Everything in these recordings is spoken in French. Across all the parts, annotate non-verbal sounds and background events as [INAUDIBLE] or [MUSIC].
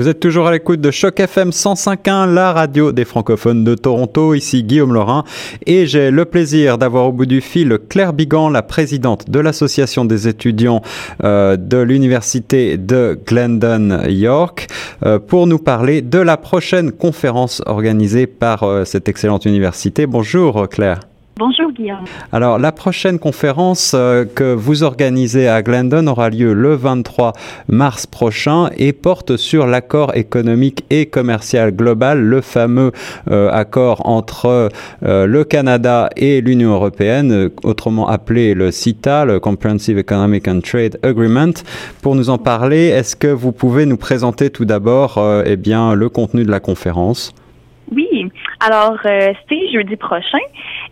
Vous êtes toujours à l'écoute de Choc FM 105.1, la radio des francophones de Toronto. Ici Guillaume Laurin et j'ai le plaisir d'avoir au bout du fil Claire Bigan, la présidente de l'association des étudiants euh, de l'université de Glendon, York, euh, pour nous parler de la prochaine conférence organisée par euh, cette excellente université. Bonjour Claire. Bonjour Guillaume. Alors la prochaine conférence euh, que vous organisez à Glendon aura lieu le 23 mars prochain et porte sur l'accord économique et commercial global, le fameux euh, accord entre euh, le Canada et l'Union européenne, autrement appelé le CITA, le Comprehensive Economic and Trade Agreement. Pour nous en parler, est-ce que vous pouvez nous présenter tout d'abord eh bien le contenu de la conférence? Oui, alors c'est jeudi prochain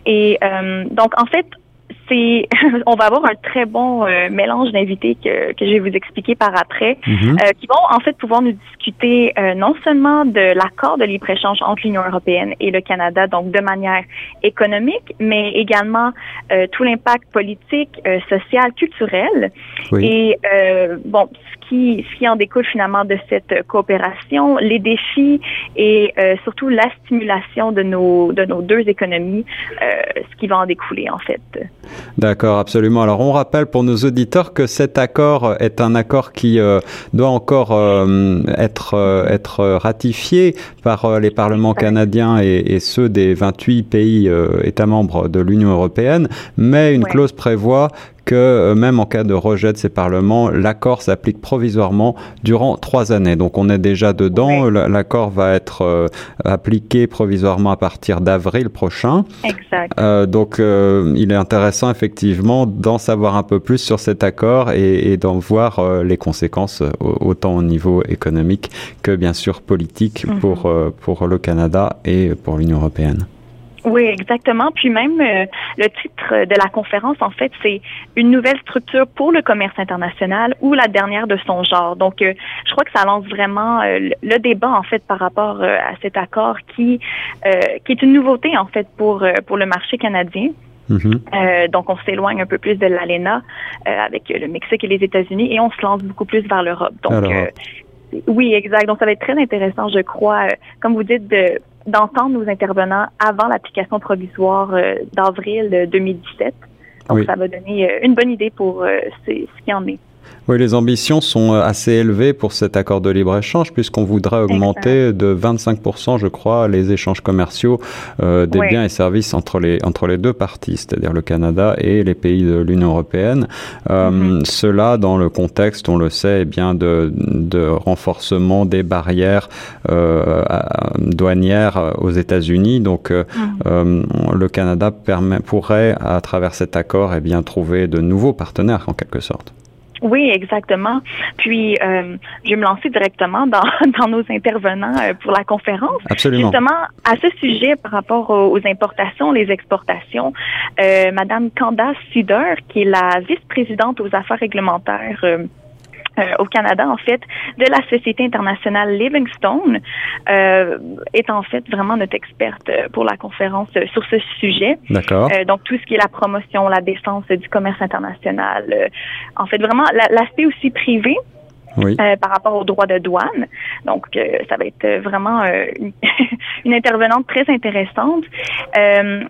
et euh, donc, en fait, c'est [LAUGHS] on va avoir un très bon euh, mélange d'invités que, que je vais vous expliquer par après, mhm. euh, qui vont en fait pouvoir nous discuter euh, non seulement de l'accord de libre-échange entre l'Union européenne et le Canada, donc de maniire économique, mais également tout l'impact politique, social, culturel. Et bon, ce qui, ce qui en découle finalement de cette coopération, les défis et surtout la stimulation de nos de nos deux économies, ce qui va en découler en fait. D'accord, absolument. Alors on rappelle pour nos auditeurs que cet accord est un accord qui euh, doit encore euh, être, euh, être ratifié par les parlements canadiens et, et, ceux des 28 pays États membres de l'Union européenne, mais une clause prévoit que euh, même en cas de rejet de ces parlements, l'accord s'applique provisoirement durant trois années. Donc on est déjà dedans. L'accord va être euh, appliqué provisoirement à partir d'avril prochain. Exact. Euh, donc il est intéressant effectivement d'en savoir un peu plus sur cet accord et, et d'en voir les conséquences autant au niveau économique que bien sûr politique mm-hmm. pour, pour le Canada et pour l'Union européenne. Oui, exactement. Puis même euh, le titre de la conférence, en fait, c'est une nouvelle structure pour le commerce international ou la dernière de son genre. Donc, euh, je crois que ça lance vraiment euh, le débat en fait par rapport à cet accord qui qui est une nouveauté en fait pour pour le marché canadien. Mm-hmm. donc, on s'éloigne un peu plus de l'ALENA avec le Mexique et les États-Unis et on se lance beaucoup plus vers l'Europe. Donc, oui, exact. Donc, ça va être très intéressant, je crois, comme vous dites, de d'entendre nos intervenants avant l'application provisoire euh, d'avril 2017. Donc, ça va donner euh, une bonne idée pour euh, ce qui en est. Oui, les ambitions sont euh, assez élevées pour cet accord de libre-échange puisqu'on voudrait augmenter de 25%, je crois, les échanges commerciaux euh, des biens et services entre les, entre les deux parties, c'est-à-dire le Canada et les pays de l'Union européenne. Euh, mm-hmm. Cela dans le contexte, on le sait, eh bien de, de renforcement des barrières euh, douanières aux États-Unis. Donc, mm. euh, le Canada permet, pourrait, à travers cet accord, eh bien, trouver de nouveaux partenaires en quelque sorte. Oui, exactement. Puis, euh, je vais me lancer directement dans, [LAUGHS] dans nos intervenants euh, pour la conférence. Absolument. Justement, à ce sujet, par rapport aux, importations, les exportations, euh, Madame Candace Sider, qui est la vice-présidente aux affaires réglementaires euh, au Canada, en fait, de la Société internationale Livingstone, euh, est en fait vraiment notre experte euh, pour la conférence sur ce sujet. D'accord. donc, tout ce qui est la promotion, la défense du commerce international. en fait, vraiment, l'aspect aussi privé euh, par rapport aux droits de douane. Donc, euh, ça va être vraiment euh, [LAUGHS] une, intervenante très intéressante.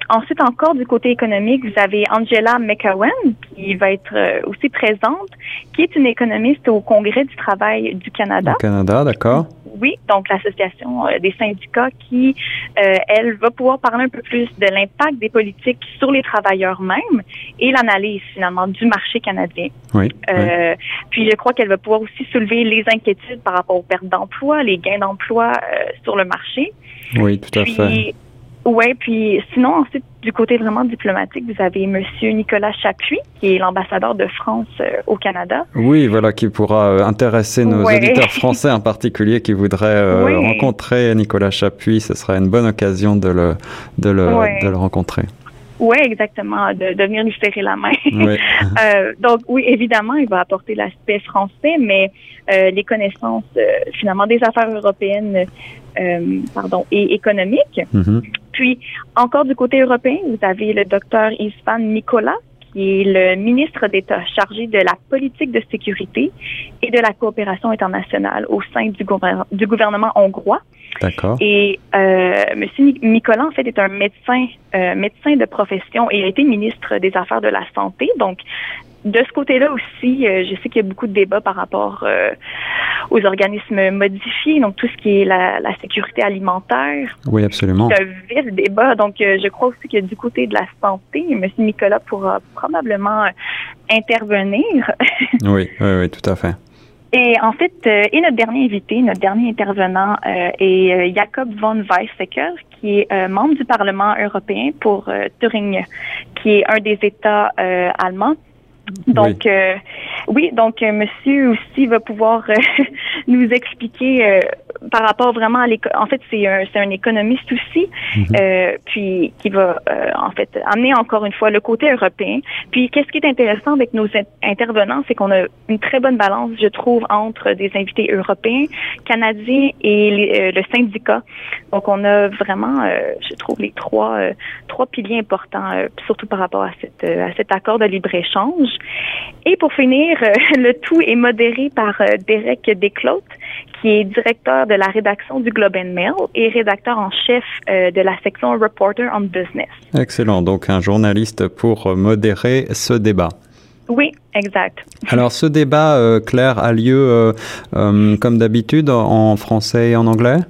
ensuite, encore du côté économique, vous avez Angela McEwen qui va être aussi présente, qui est une économiste au Congrès du travail du Canada. Au Canada, d'accord. Oui, donc l'association des syndicats qui, elle, va pouvoir parler un peu plus de l'impact des politiques sur les travailleurs mêmes et l'analyse finalement du marché canadien. Oui, Puis je crois qu'elle va pouvoir aussi soulever les inquiétudes par rapport aux pertes d'emploi, les gains d'emploi euh, sur le marché. Oui, tout à fait. Oui, puis sinon, ensuite, du côté vraiment diplomatique, vous avez Monsieur Nicolas Chapuis, qui est l'ambassadeur de France euh, au Canada. Oui, voilà, qui pourra euh, intéresser nos auditeurs [LAUGHS] français en particulier qui voudraient rencontrer Nicolas Chapuis. Ce sera une bonne occasion de le, de le, de le rencontrer. Oui, exactement, de, de, venir lui serrer la main. [LAUGHS] euh, donc oui, évidemment, il va apporter l'aspect français, mais euh, les connaissances euh, finalement des affaires européennes, euh, pardon, et économiques. Mm-hmm. Puis encore du côté européen, vous avez le docteur Isvan Nicolas, qui est le ministre d'État chargé de la politique de sécurité et de la coopération internationale au sein du, du gouvernement hongrois. D'accord. Et euh, M. Nicolas, en fait, est un médecin, euh, médecin de profession et a été ministre des Affaires de la Santé. Donc, de ce côté-là aussi, euh, je sais qu'il y a beaucoup de débats par rapport euh, aux organismes modifiés, donc tout ce qui est la, sécurité alimentaire. Oui, absolument. C'est un vif débat. Donc, euh, je crois aussi que du côté de la santé, M. Nicolas pourra probablement intervenir. [LAUGHS] oui, oui, oui, tout à fait. Et en fait, et notre dernier invité, notre dernier intervenant est Jacob von Weizsäcker, qui est membre du Parlement européen pour Thuringe, qui est un des États allemands donc, oui, euh, oui donc euh, monsieur aussi va pouvoir euh, [LAUGHS] nous expliquer par rapport vraiment à l'éco en fait c'est un c'est un économiste aussi mhm. puis qui va en fait amener encore une fois le côté européen. Puis qu'est-ce qui est intéressant avec nos intervenants, c'est qu'on a une très bonne balance, je trouve, entre des invités européens, canadiens et le syndicat. Donc on a vraiment, je trouve, les trois trois piliers importants, surtout par rapport à cette à cet accord de libre échange. Et pour finir, euh, [LAUGHS] le tout est modéré par euh, Derek Desclotes, qui est directeur de la rédaction du Globe and Mail et rédacteur en chef euh, de la section Reporter on Business. Excellent. Donc un journaliste pour modérer ce débat. Oui, exact. Alors ce débat, Claire, a lieu comme d'habitude en français et en anglais?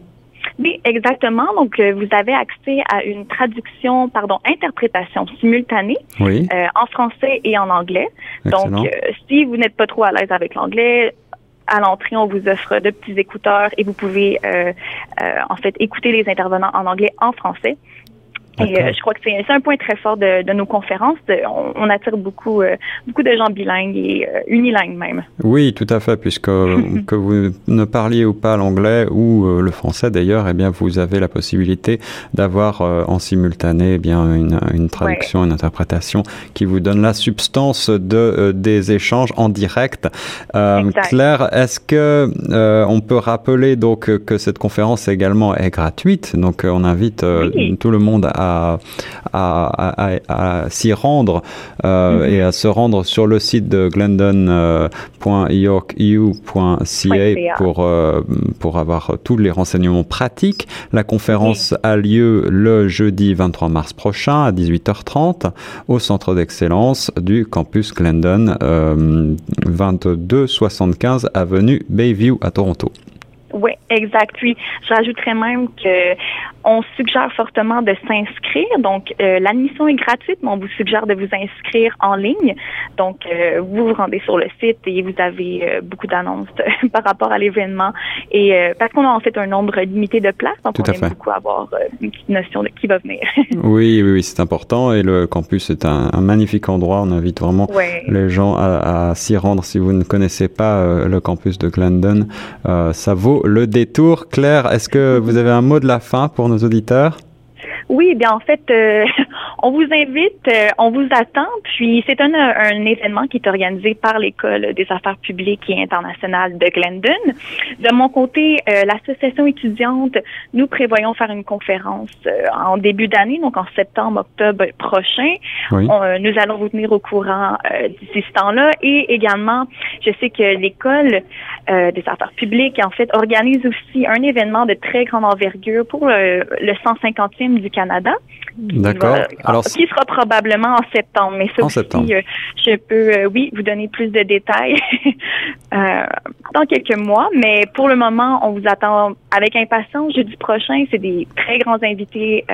Oui, exactement. Donc, euh, vous avez accès à une traduction, pardon, interprétation simultanée euh, en français et en anglais. Donc, euh, si vous n'êtes pas trop à l'aise avec l'anglais, à l'entrée, on vous offre de petits écouteurs et vous pouvez en fait écouter les intervenants en anglais, en français. Et euh, je crois que c'est un point très fort de, de nos conférences. on, attire beaucoup, euh, beaucoup de gens bilingues et euh, unilingues même. Oui, tout à fait, puisque [LAUGHS] que vous ne parliez ou pas l'anglais ou le français d'ailleurs, eh bien vous avez la possibilité d'avoir en simultané eh bien une, une traduction, une interprétation qui vous donne la substance de des échanges en direct. Claire, est-ce que on peut rappeler donc que cette conférence également est gratuite, donc on invite tout le monde à à, s'y rendre euh, et à se rendre sur le site de glendon.yorku.ca euh, pour, euh, pour avoir tous les renseignements pratiques. La conférence a lieu le jeudi 23 mars prochain à 18h30 au centre d'excellence du campus Glendon, 2275 avenue Bayview à Toronto. Oui, exact. Puis, j'ajouterais même que on suggère fortement de s'inscrire. Donc, euh, l'admission est gratuite, mais on vous suggère de vous inscrire en ligne. Donc, euh, vous vous rendez sur le site et vous avez euh, beaucoup d'annonces [LAUGHS] par rapport à l'événement. Et parce qu'on a en fait un nombre limité de places, donc on aime beaucoup avoir une petite notion de qui va venir. [LAUGHS] oui, oui, oui, c'est important. Et le campus est un, magnifique endroit. On invite vraiment les gens à, à s'y rendre si vous ne connaissez pas le campus de Glendon. ça vaut le détour. Claire, est-ce que vous avez un mot de la fin pour nos auditeurs? Oui, bien en fait, euh, on vous invite, euh, on vous attend. Puis c'est un, un, événement qui est organisé par l'école des affaires publiques et internationales de Glendon. De mon côté, euh, l'association étudiante, nous prévoyons faire une conférence en début d'année, donc en septembre, octobre prochain. nous allons vous tenir au courant d'ici ce temps-là. Et également, je sais que l'école des affaires publiques, en fait, organise aussi un événement de très grande envergure pour le, le 150e du Canada. D'accord. Alors, qui sera probablement en septembre. Mais ça aussi, euh, je peux, euh, oui, vous donner plus de détails [LAUGHS] euh, dans quelques mois. Mais pour le moment, on vous attend avec impatience. Jeudi prochain, c'est des très grands invités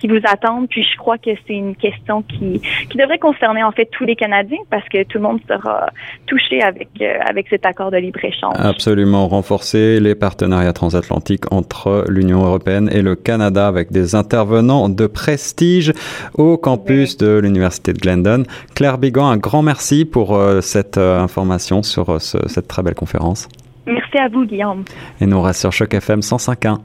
qui vous attendent. Puis je crois que c'est une question qui, qui devrait concerner en fait tous les Canadiens parce que tout le monde sera touché avec, avec cet accord de libre-échange. Absolument. Renforcer les partenariats transatlantiques entre l'Union européenne et le Canada avec des intervenants de prestige au campus de l'Université de Glendon. Claire Bigan, un grand merci pour euh, cette euh, information sur euh, cette très belle conférence. Merci à vous, Guillaume. Et nous, on reste sur Choc FM 105.1.